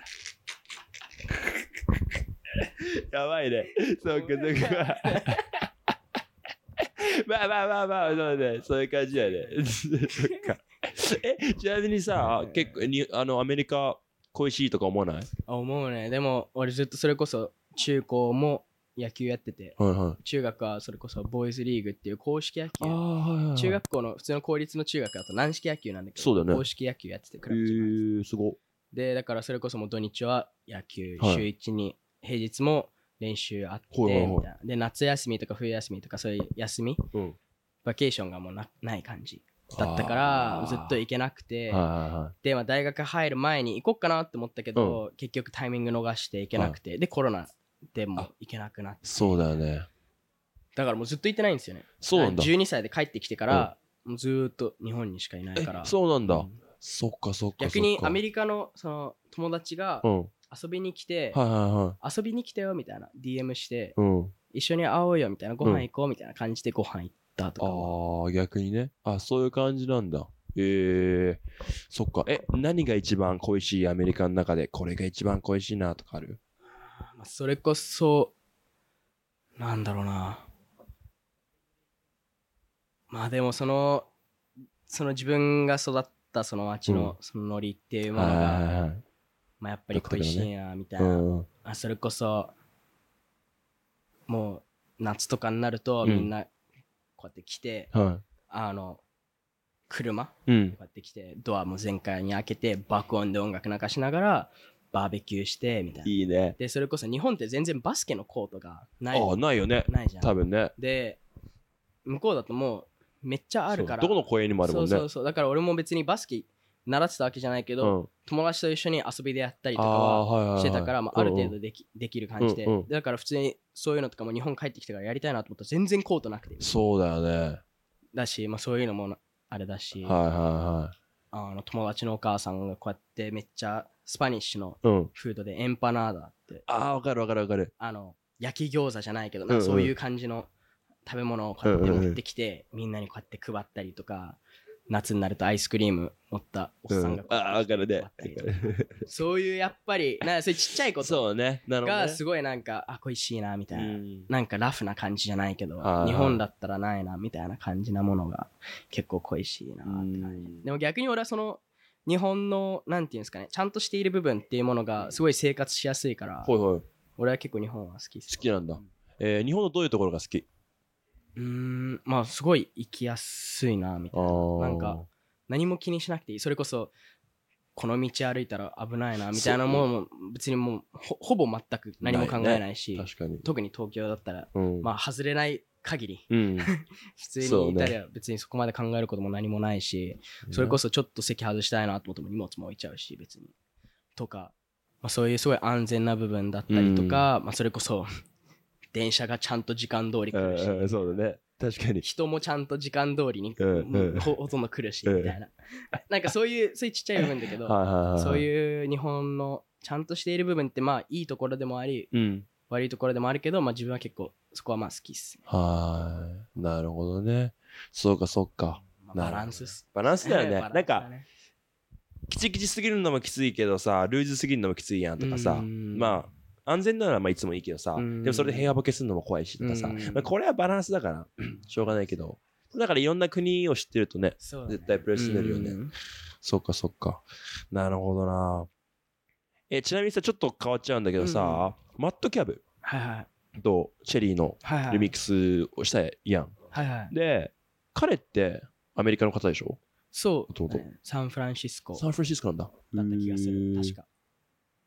やばいね。そうかそうか。まあまあまあまあそうね。そういう感じやね。そっか えちなみにさ結構にあのアメリカ恋しいとか思わない？あ思うね。でも俺ずっとそれこそ中高も野球やっててはいはい。中学はそれこそボーイズリーグっていう公式野球。あはいはい中学校の普通の公立の中学だと軟式野球なんだけどそうだね。公式野球やっててクへラブチームーすご。でだからそれこそもう土日は野球、はい。週1に平日も練習あってはいはいはい。で夏休みとか冬休みとかそういう休みうん。バケーションがもうなない感じだったからずっと行けなくてはいはいはい。で、まあ、大学入る前に行こうかなって思ったけど、結局タイミング逃して行けなくて、でコロナでも行けなくなって。そうだよね。だからもうずっと行ってないんですよね。そうなんだ。12歳で帰ってきてから、もうずーっと日本にしかいないから。えそうなんだ、うん。そっかそっか逆にアメリリカのその友達が遊びに来て、はいは遊びに来たよみたいな DM して、いうん。一緒に会おうよみたいなご飯行こうみたいな感じでご飯行ったとかも、ああ逆にね。あそういう感じなんだ。えー、そっか。え何が一番恋しいアメリカの中でこれが一番恋しいなとかある？まあそれこそなんだろうな。まあでもそのその自分が育ったその街のそのノリっていうものが、はいはいはい。まあやっぱり恋しいなみたいな、うん。あそれこそもう夏とかになるとうん。みんなこうやって来て、はあの車いうん。こうやって来てドアも全開に開けて爆音で音楽流しながらバーベキューしてみたいな。いいね。でそれこそ日本って全然バスケのコートがない。ああないよね。ないじゃん。多分ね。で向こうだともうめっちゃあるから。どこの公園にもあるもんね。そうそうそう。だから俺も別にバスケ習ってたわけじゃないけど、うん。友達と一緒に遊びでやったりとかあはしてたから、まあ、ある程うん。度できできる感じで、うんうん。だから普通にそういうのとかも日本帰ってきてからやりたいなと思ったら全然コートなくて。そうだよね。だし、まあ、そういうのもなあれだし、はいはあの友達のお母さんがこうやってめっちゃスパニッシュのいはいうん。フードでエンパナーダって。ああわかるわかるわかる。あの焼き餃子じゃないけど、うんうん。そういう感じの食べ物をこうやって持ってきて、みんなにこうやって配ったりとか夏になるとアイスクリーム持ったおっさんがこうああわかるね。そういうやっぱりなそういうちっちゃいことがすごいなんかあ恋しいなみたいな、うん。なんかラフな感じじゃないけど日本だったらないなみたいな感じなものが結構恋しいなって感じ。うん。でも逆に俺はその日本のなんていうんですかねちゃんとしている部分っていうものがすごい生活しやすいからほいほい。好俺は結構日本は好きですきなんだ。えー日本のどういうところが好き？うーんまあすごい生きやすいなみたいな。なんか何も気にしなくていい。それこそこの道歩いたら危ないなみたいなものも別にもうほほぼ全く何も考えないし。確かに。特に東京だったらうん。まあ外れない限りうん。普通にいたりは別にそこまで考えることも何もないしそれこそちょっと席外したいなと思っても荷物も置いちゃうし別に。とか、まあ、そういうすごい安全な部分だったりとか、まあ、それこそ電車がちゃんと時間通り来るし、うんそうだね確かに。人もちゃんと時間通りに、うんうんほほとんど来るし、うんみたいな。なんかそういう、そういうちっちゃい部分だけど、はいはいはい。そうう。いう日本のちゃんとしている部分って、まあいいところでもあり、うん。悪いところでもあるけど、まあ自分は結構そこはまあ好きっすね。はい。なるほどね。そうか、そうか。まあバランスっす。バランスだよね。バランスなんか、だねキチキチすぎるのもきついけどさ、ルーズすぎるのもきついやんとかさう、んまあ、安全ならまあいつもいいけどさ、うんでもそれで平和ボケするのも怖いしとかさ、うんまあ、これはバランスだから、しょうがないけど、だからいろんな国を知ってるとね、ね絶対プレスになるよね。うんそっかそっか。なるほどな。え、ちなみにさ、ちょっと変わっちゃうんだけどさ、マットキャブ。とチェリーの。リミックスをしたやん。はいはい。で、彼ってアメリカの方でしょ？そう、弟ねサンフランシスコサンフランシスコなんだ。だった気がする。確か。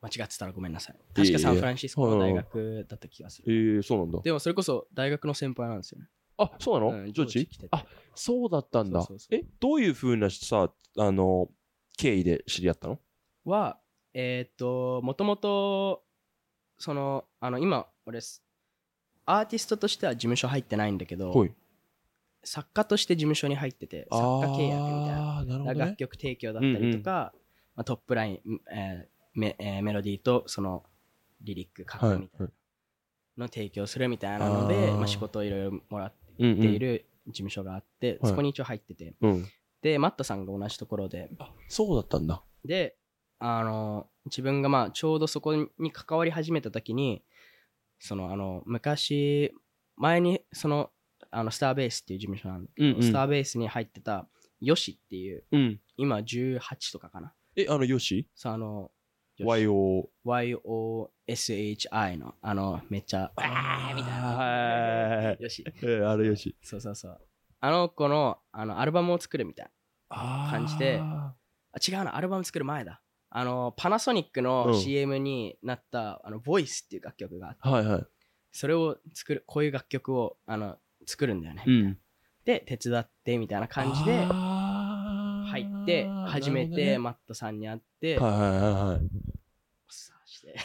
間違ってたらごめんなさい。確かサンフランシスコの大学だった気がすえる。ー、そうなんだ。でもそれこそ大学の先輩なんですよね。あ、そうなの、うんジョージあ、そうだったんだ。そうそうそうえ、どういうふうなさ、あの、経緯で知り合ったの？は、えーっと、もともと、その、あの、今、俺、アーティストとしては事務所入ってないんだけど。作家として事務所に入ってて、作家契約みたいな。なね。楽曲提供だったりとか、まあ、トップライン、えーメえーメロディーとそのリリック書くはいみたいなのを提供するみたいなので、あー。まあ、仕事をいろいろもらっうんうん。ている事務所があって、はい。そこに一応入ってて。うん。でマットさんが同じところで。あ、そうだったんだ。であの自分がまあちょうどそこに関わり始めた時にそのあの昔前にそのあのスターベースっていう事務所なんだけど、うんうん。スターベースに入ってたヨシっていううん。今18とかかな。え、あの、ヨシ？さあの ?YO。YOSHI のあのめっちゃ。あーみたいな。い。よし。えー、あれヨシ。そうそうそう。あの子のあのアルバムを作るみたいあ感じで。あ違うなアルバム作る前だ。あのパナソニックうのん CM になった、あのボイスっていう楽曲があって。はいはい。それを作るこういう楽曲をあの作るんだよね、うん。で手伝ってみたいな感じで入入って初めてまマットさんに会って、はいはいはいはい。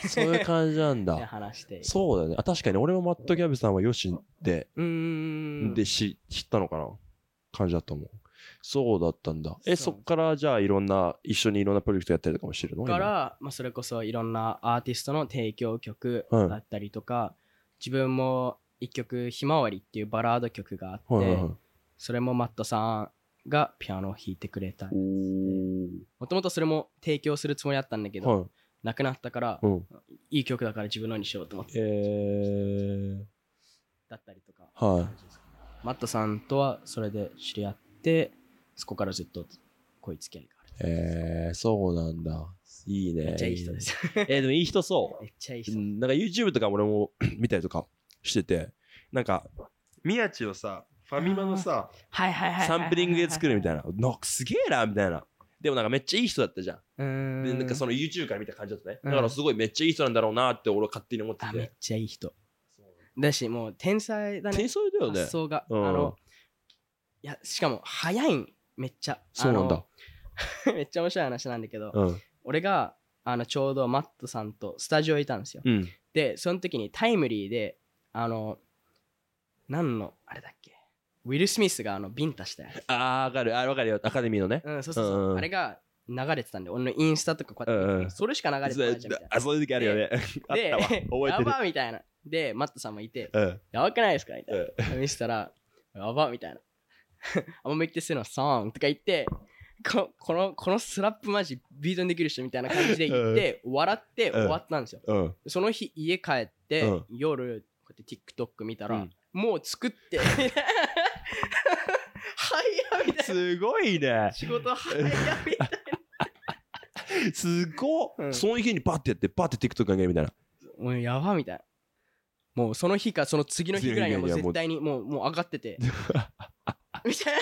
そういう感じなんでだ。話してそうだよね。あ、確かに俺もマットキャブさんはヨシで、うーんで知知ったのかな？感じだったもん。そうだったんだ。え、そっからじゃあいろんな、一緒にいろんなプロジェクトやったりとかもしてるの？今から、まあ、それこそいろんなアーティストの提供曲はいだったりとか、自分も一曲「ひまわり」っていうバラード曲があって、はいはいはい。それもマットさんがピアノを弾いてくれたおーもともとそれも提供するつもりだったんだけど、はい。なくなったから、うん。いい曲だから自分のにしようと思って、えだったりとか、ー、はい。マットさんとはそれで知り合ってそこからずっとこういう付き合いがあるえー、そうなんだ。いいね。めっちゃいい人で。す えー、でもいい人そ。めっちゃいいう人、うんなんか YouTube とか俺も見たりとかしてて、なんか、宮地をさ、ファミマのさ、はいはいはいはいサンプリングで作るみたいな。なんかすげえな、みたいな。でもなんかめっちゃいい人だったじゃん。で、なんかその YouTube から見た感じだったね。うんだからすごいめっちゃいい人なんだろうなって俺は勝手に思ってあめってて。ちゃいい人だしもう天才だね天才だよね発。想が、うんあのいやしかも早いんめっちゃそうなんだ。めっちゃ面白い話なんだけど、うん。俺があのちょうどマットさんとスタジオいたんですよ、うん。でその時にタイムリーであの何のあれだっけ？ウィル・スミスがあのビンタしたやつあー、わかる。あ、わかるよ。アカデミーのね。うんそうそうそう、うんうんあれが流れてたんで俺のインスタとかこうやって見て、うんうんそれしか流れてないじゃんあ、そういう時あるよね。あなったわ。覚えでてやる。ばみたいなでマットさんもいてうん。やばくないですかみたいなうん見せたら、やばみたいな。I'm gonna make this in a song とか言って、ここのこのスラップマジビートにできる人みたいな感じで言って、笑って終わったんですよ。うん。その日家帰って、うん夜こうやって TikTok 見たら、うんもう作って、いな。すごいね。仕事早っみたいすごっ、うんその日にパッてやって、パッて TikTok 上げるみたいな。な。もうやばみたいな。もうその日かその次の日ぐらいにはもう絶対にもうもう上がってて。みたい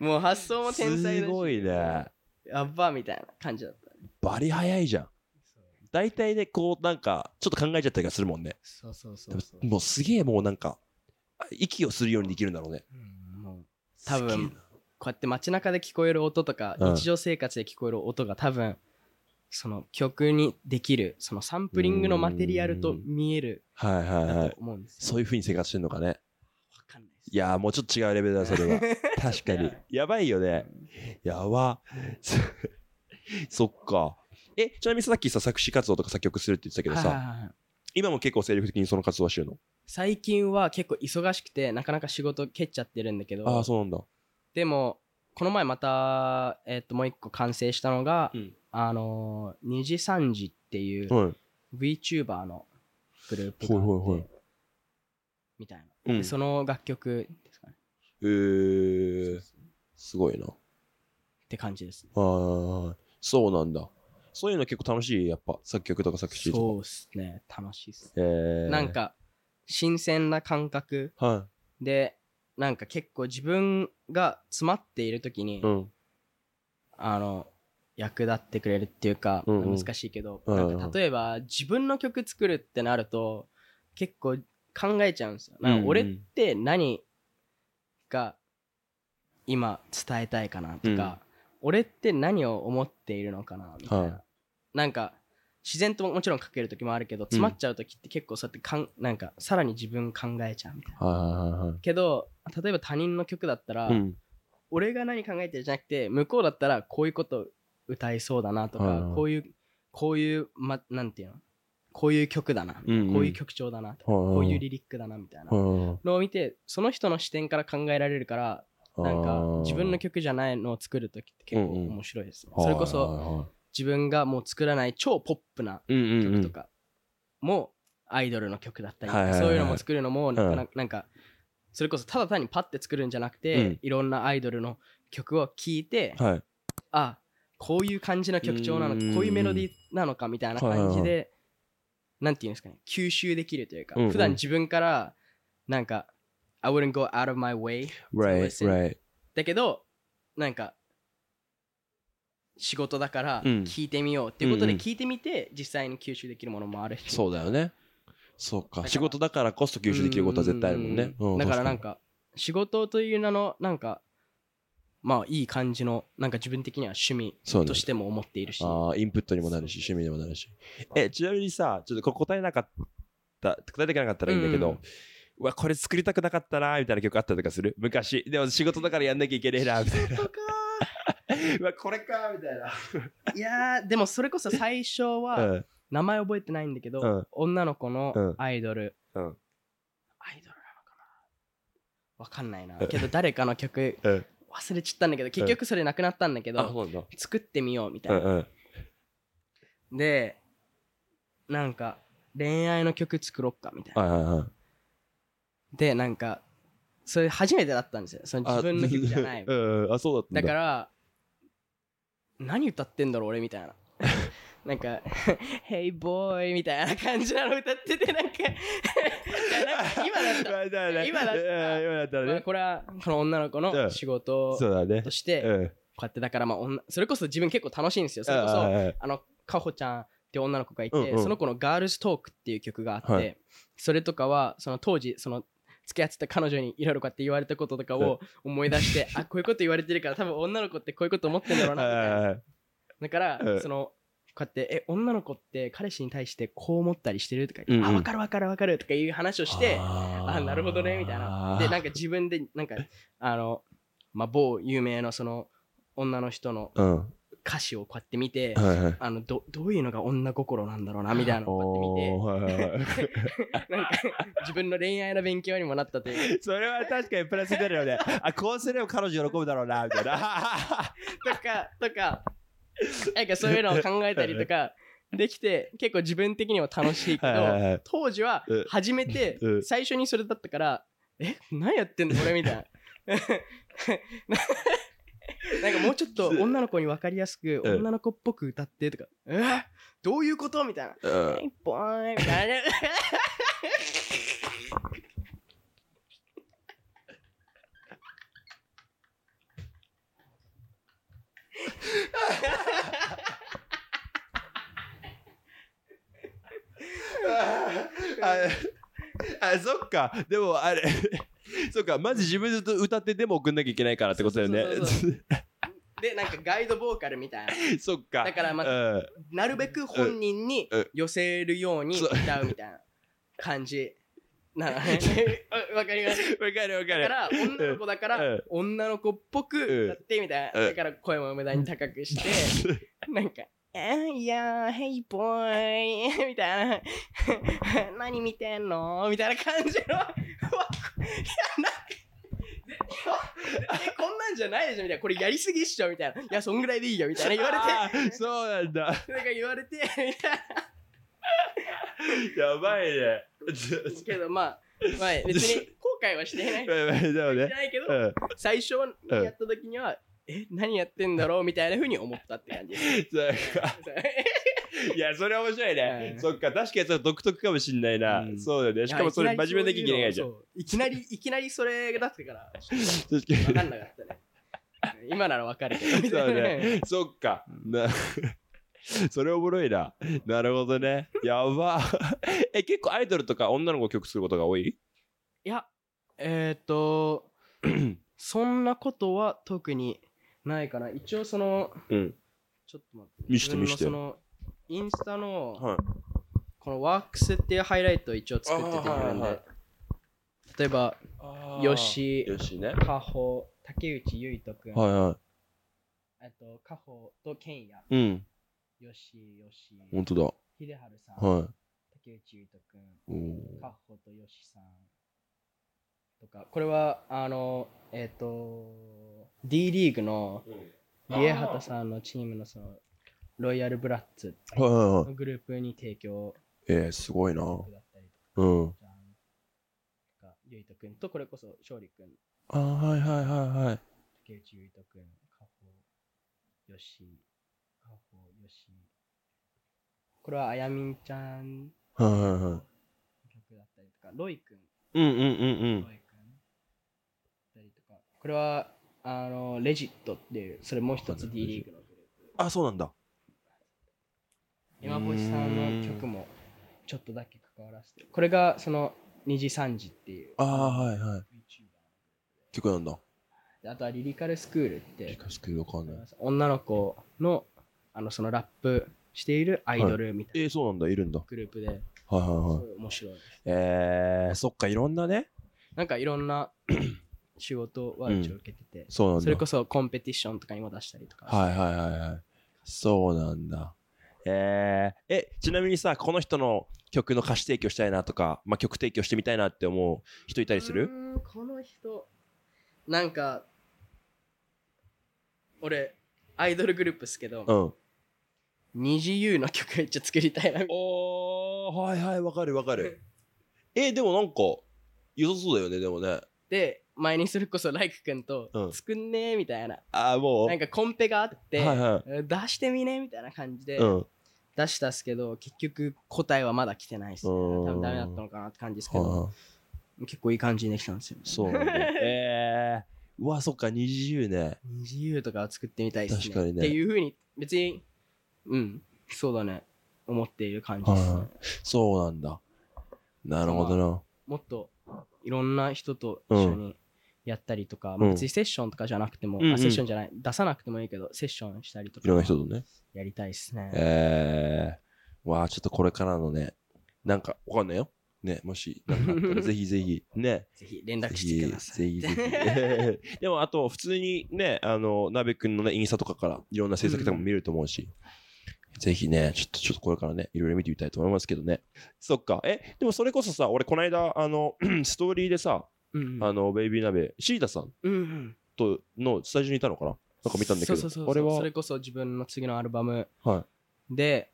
な。もう発想も天才だしすごいね。やっばみたいな感じだった。バリ早いじゃん。大体ね、こう、なんか、ちょっと考えちゃったりがするもんね。そうそうそでうももうすげえもうなんか、あ息をするようにできるんだろうね。うん多分こうやって街中で聞こえる音とか、うん。日常生活で聞こえる音が多分その曲にできるそのサンプリングのマテリアルと見えるはいはいはい。だと。思うんですよ。そういう風に生活してんのかね。いやーもうちょっと違うレベルだそれは。確かに。やばいよね。やば。そっか。えちなみにさっきさ作詞活動とか作曲するって言ってたけどさ、はいはいはい。今も結構精力的にその活動はしてるの？最近は結構忙しくてなかなか仕事蹴っちゃってるんだけどああそうなんだ。でもこの前また、えっともう一個完成したのが、うん。あのー、2時3時っていうはい。VTuber のグループがあって、はいはいはい。みたいな、うん。でその楽曲ですかね。えー、すごいな。って感じですね。ああそうなんだ。そういうの結構楽しいやっぱ作曲とか作詞とか。そうっすね。楽しいっす、えー、なんか新鮮な感覚。はでなんか結構自分が詰まっている時に、いうん。あの役立ってくれるっていうか、うんうん。難しいけど、うんうんなんか例えば自分の曲作るってなると結構考えちゃうんですよ。なんか俺って何が今伝えたいかなとか、俺って何を思っているのかなみたいな、はい。なんか自然ともちろん書ける時もあるけど詰まっちゃう時って結構そうやってかんなんかさらに自分考えちゃうみたいな。けど例えば他人の曲だったら、はいうん。俺が何考えてるじゃなくて向こうだったらこういうこと歌いそうだなとか、こういうこういう、ま、なんていうの？こういう曲だな、うんうん。こういう曲調だなとか、こういうリリックだなみたいな。うんのを見てその人の視点から考えられるからなんか自分の曲じゃないのを作るときって結構面白いですね、それこそそ自分がもう作らない超ポップな曲とかもアイドルの曲だったりそういうのも作るのもなかなうかなんかそれこそただ単にパッて作るんじゃなくて、うん。いろんなアイドルの曲を聴いて、はい。あこういう感じの曲調なのかこういうメロディーなのかみたいな感じでなんていうんですかね吸収できるというか、うんうん。普段自分からなんか I wouldn't go out of my way right right だけどなんか仕事だからうん。聞いてみようっていうことで聞いてみて実際に吸収できるものもあるし。そうだよね。そうだか仕事だからこそ吸収できることは絶対あるもんね。だからなん確か仕事という名のなんかまあいい感じのなんか自分的には趣味としても思っているし、ああインプットにもなるし趣味にもなるし。えちなみにさちょっと答えなかった答えていけなかったらいいんだけど、うわこれ作りたくなかったなみたいな曲あったりとかする？昔。でも仕事だからやんなきゃいけねえなみたいな うわこれかみたいな。いやーでもそれこそ最初は うん。名前覚えてないんだけど、うん。女の子のうん。アイドル、うん。アイドルなのかな？わかんないな。けど誰かの曲うん。忘れちゃったんだけど結局それなくなったんだけど、うなんだ。作ってみようみたいうな、んうん。でなんか恋愛の曲作ろっかみたいな、はいはいはい。でなんかそれ初めてだったんですよ。その自分の曲じゃないうんうん。あそうだったんだ。だから何歌ってんだろう俺みたいな。なんか「Hey boy」みたいな感じなの歌っててなんか。今だった。今だった。今だったらね。まあこれはこの女の子うん。の仕事としてこうん。うやってだからまあ女それこそ自分結構楽しいんですよ。それこそあのかほちゃんって女の子がいて、うんうん。その子の「ガールズトーク」っていう曲があって、はい。それとかはその当時その付き合ってた彼女にいろいろこうやって言われたこととかを思い出して、あこういうこと言われてるから多分女の子ってこういうこと思ってんだろうなみたいな。だから、うんそのこうやってえ女の子って彼氏に対してこう思ったりしてるとかうんうん。あ分かる分かる分かるとかいう話をしてあー。あなるほどねみたいな。でなんか自分でなんかあの、まあ、某有名なその女の人のうん歌詞をこうやって見て、はいはい。あのどどういうのが女心なんだろうな みたいなのをこうやって見て。自分の恋愛の勉強にもなったという それは確かにプラスになるよね。あ、こうすれば彼女喜ぶだろうな、みたいな。とかとかなんかそういうのを考えたりとかできて結構自分的には楽しいけど、はいはいはい。当時はうん。初めてうん。最初にそれだったから、え何やってんの俺みたいな。なんかもうちょっと 女の子に分かりやすくうん女の子っぽく歌ってとか、えどういうこと？みたいな。うん一本みたいな。ああ、そっか。でも、あれ、そっか。まず自分で歌ってデモ送んなきゃいけないからってことだよね。で、なんかガイドボーカルみたいな。そっか。だからまうん。なるべく本人にうん。寄せるように歌うみたいな感じ。な わかります？わかるわかる。だから女の子だからうん。女の子っぽくうん。やってみたいな、うん。だから声も無駄に高くして、なんか「えー、いやーヘイボーイ」みたいな「何見てんの?」みたいな感じの。いやなんか絶対こんなんじゃないでしょ？みたいな。これやりすぎっしょ？みたいないやそんぐらいでいいよみたいな言われあて。ー そうなんだ。なんか言われて。みたいやばいね。なけどまあまあ別に後悔はしてない。してないけど、うん。最初にやった時には、え何やってんだろう？みたいな風に思ったって感じです。そうか いや、それ面白いねう。んそっか、確かにそれ独特かもしんないなう。んそうだよね。しかもそれ真面目なきゃいけないじゃん。いきなり、いきなりそれだったから、確かに。分かんなかったね。今なら分かるけど。そうね。そっか。なそれおもろいな。なるほどね。やば。え、結構アイドルとか女の子曲作ることが多い？いや、えっ、ー、と、そんなことは特にないかな。一応その、うん。ちょっと待って。見して見して自分のその、インスタの、はい。このワークスっていうハイライトを一応作ってて自分で。あーはいはい例えば、よしよしね。カホ、竹内結人くん、はいはえっと、カホとケンヤ、い。うん。よしよし、本当だ。秀春さん、は竹内結人くん、い。おーカホとよしさんとか、これは、あの、えっと、D リーグの家畑さんのチームのその、ロイヤルブラッツはいはいはい。のグループに提供えー、すごいな。だったりうん。とか、とくんと、これこそ勝利くん、あーはいはいはいはい。竹内結人くん、カホ、よし、カホ、よし。これはあやみんちゃんはいはいはい。の曲だったりとか、ロイくん、うんうんうんうんロイこれは、あの、レジットっていう、それもう一つ D リーグのグループ。あ、そうなんだ。今星さんの曲もちょっとだけ関わらせて。これが、その、2時3時っていう。ああ、はいはい。曲なんだ。であとはリリカルスクールって理、解スクールわかんない。女の子の、あの、そのラップしているアイドルみたいなえー、そうなんだ。いるんだ。グループで、はいはいすはい面白い。えー、そっか、いろんなね。なんかいろんな仕事は一応受けてて、そうなんだ。それこそコンペティションとかにも出したりとか。はいはいはいはい。そうなんだ。えー、え、ちなみにさ、この人の曲の歌詞提供したいなとか、まあ、曲提供してみたいなって思う人いたりする？この人、なんか、俺、アイドルグループっすけど、うん。二次 U の曲めっちゃ作りたいな。おー、はいはい、わかるわかる。え、でもなんか、良さそうだよね、でもね。で、前にそれこそライク君とうん作んねーみたいな、あー、もう。なんかコンペがあって、出してみねみたいな感じでうん。出したっすけど、結局答えはまだ来てないっすね。うん多分ダメだったのかなって感じですけはど、結構いい感じにできたんですよ。そうなんだ。えー、うわ、そっか、二次優ね。二次 U とかを作ってみたいですね。確かにねっていうふうに、別に、うん、そうだね、思っている感じですね。はいそうなんだ。なるほどな。もっといろんな人と一緒にやったりとか、まあ別にセッションとかじゃなくても、うんうんあセッションじゃない、出さなくてもいいけど、セッションしたりとかいろんな人とね。やりたいですね。えー、わあ、ちょっとこれからのね、なんかわかんないよ。ね、もし、なんかあったら ぜひぜひ、ね。ぜひ連絡してください。ぜひぜひ。でも、あと、普通にね、あの、なべくんのね、インスタとかから、いろんな制作とかも見れると思うし、ぜひね、ちょっと、ちょっとこれからね、いろいろ見てみたいと思いますけどね。そっか。え、でもそれこそさ、俺、この間、あの、ストーリーでさ、うんうんあの、ベイビー鍋、シータさんとのスタジオにいたのかな？なんか見たんだけど、そうそうそれは？それこそ自分の次のアルバムはで、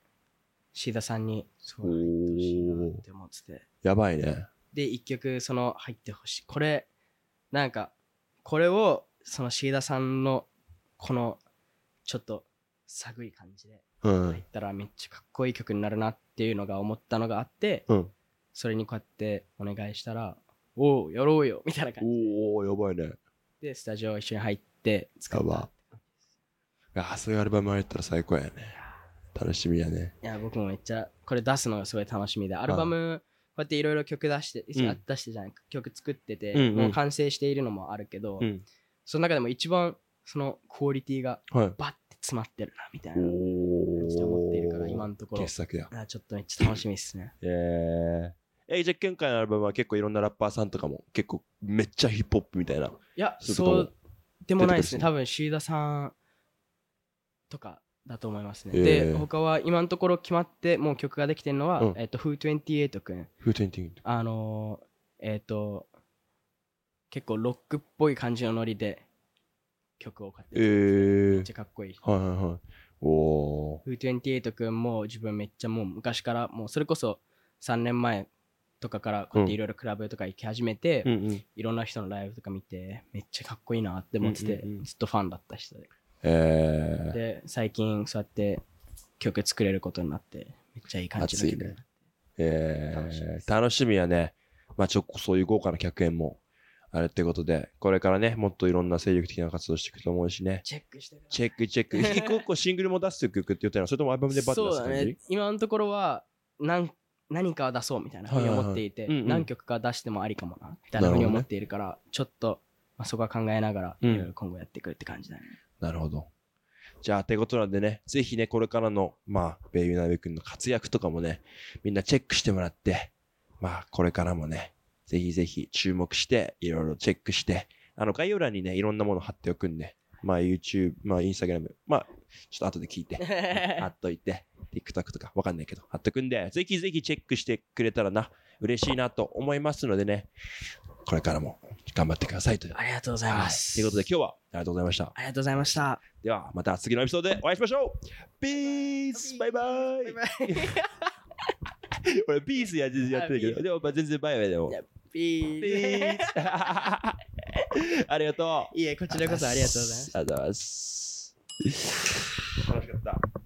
シーダさんに、すごい入ってほしいなって思ってて。い。やばいね。で、一曲、その、入ってほしい。これ、なんか、これを、そのシーダさんの、この、ちょっと、寒い感じで、うん。入ったらめっちゃかっこいい曲になるなっていうのが思ったのがあって、うんそれにこうやってお願いしたら、おお、やろうよみたいな感じおおやばいね。で、スタジオ一緒に入って作ったやば。ああ、そういうアルバム入ったら最高やね。楽しみやね。いや、僕もめっちゃ、これ出すのがすごい楽しみで、アルバム、こうやっていろいろ曲出して、うん出してじゃない、曲作ってて、うんうんもう完成しているのもあるけど、うん。その中でも一番、そのクオリティがはい。バッて詰まってるな、みたいなお感じで思っているから、今のところ傑、作や。あちょっとめっちゃ楽しみですね。えー、えじゃあ今回のアルバムは結構いろんなラッパーさんとかも結構めっちゃヒップホップみたいな。いや、そうでもないですね。多分、シーダさんとかだと思いますね。えで、ー他は今のところ決まって、もう曲ができてるのは、うんえっと、Who28 くん。フーテンティング。あのー、えっと、結構ロックっぽい感じのノリで曲を買ってえーめっちゃかっこいい。はいはいはい。おー。Who28 くんも自分めっちゃもう昔から、もうそれこそ3年前とかからこうやっていろいろクラブとか行き始めて、うんうん。いろんな人のライブとか見て、めっちゃかっこいいなって思ってて、うんうんうんずっとファンだった人で。えー。で、最近そうやって曲作れることになって、めっちゃいい感じの曲ねえ楽しみでー、楽しみやね。まあちょっとそういう豪華な客演もあるってことで、これからね、もっといろんな精力的な活動していくと思うしね。チェックしてる。チェックチェック。一個一個シングルも出す曲って言ったのそれともアルバムでバッと出そうだす感じね。今のところは何何かは出そうみたいなふうに思っていて、はいはい何曲か出してもありかもな、みたいなふうに思っているから、ちょっと、まあ、そこは考えながら、うんいろいろ今後やっていくって感じだね。なるほど。じゃあ、ということなんでね、ぜひね、これからの、まあ、ベイビーナベ君の活躍とかもね、みんなチェックしてもらって、まあ、これからもね、ぜひぜひ注目して、いろいろチェックして、あの、概要欄にね、いろんなもの貼っておくんで、まあ、YouTube、まあ、Instagram、まあ、ちょっと後で聞いて、貼っといて、TikTok とかわかんないけど、貼っとくんで、ぜひぜひチェックしてくれたらな、嬉しいなと思いますのでね、これからも頑張ってくださいという。ありがとうございます。ということで、今日はありがとうございました。ありがとうございました。では、また次のエピソードでお会いしましょうピースバイバイバイバイ。俺、ピースやってやってるけど、でも、まあ全然バイバイでも。ピースありがとう。いえ、こちらこそありがとうございます。ありがとうございます。楽しかった。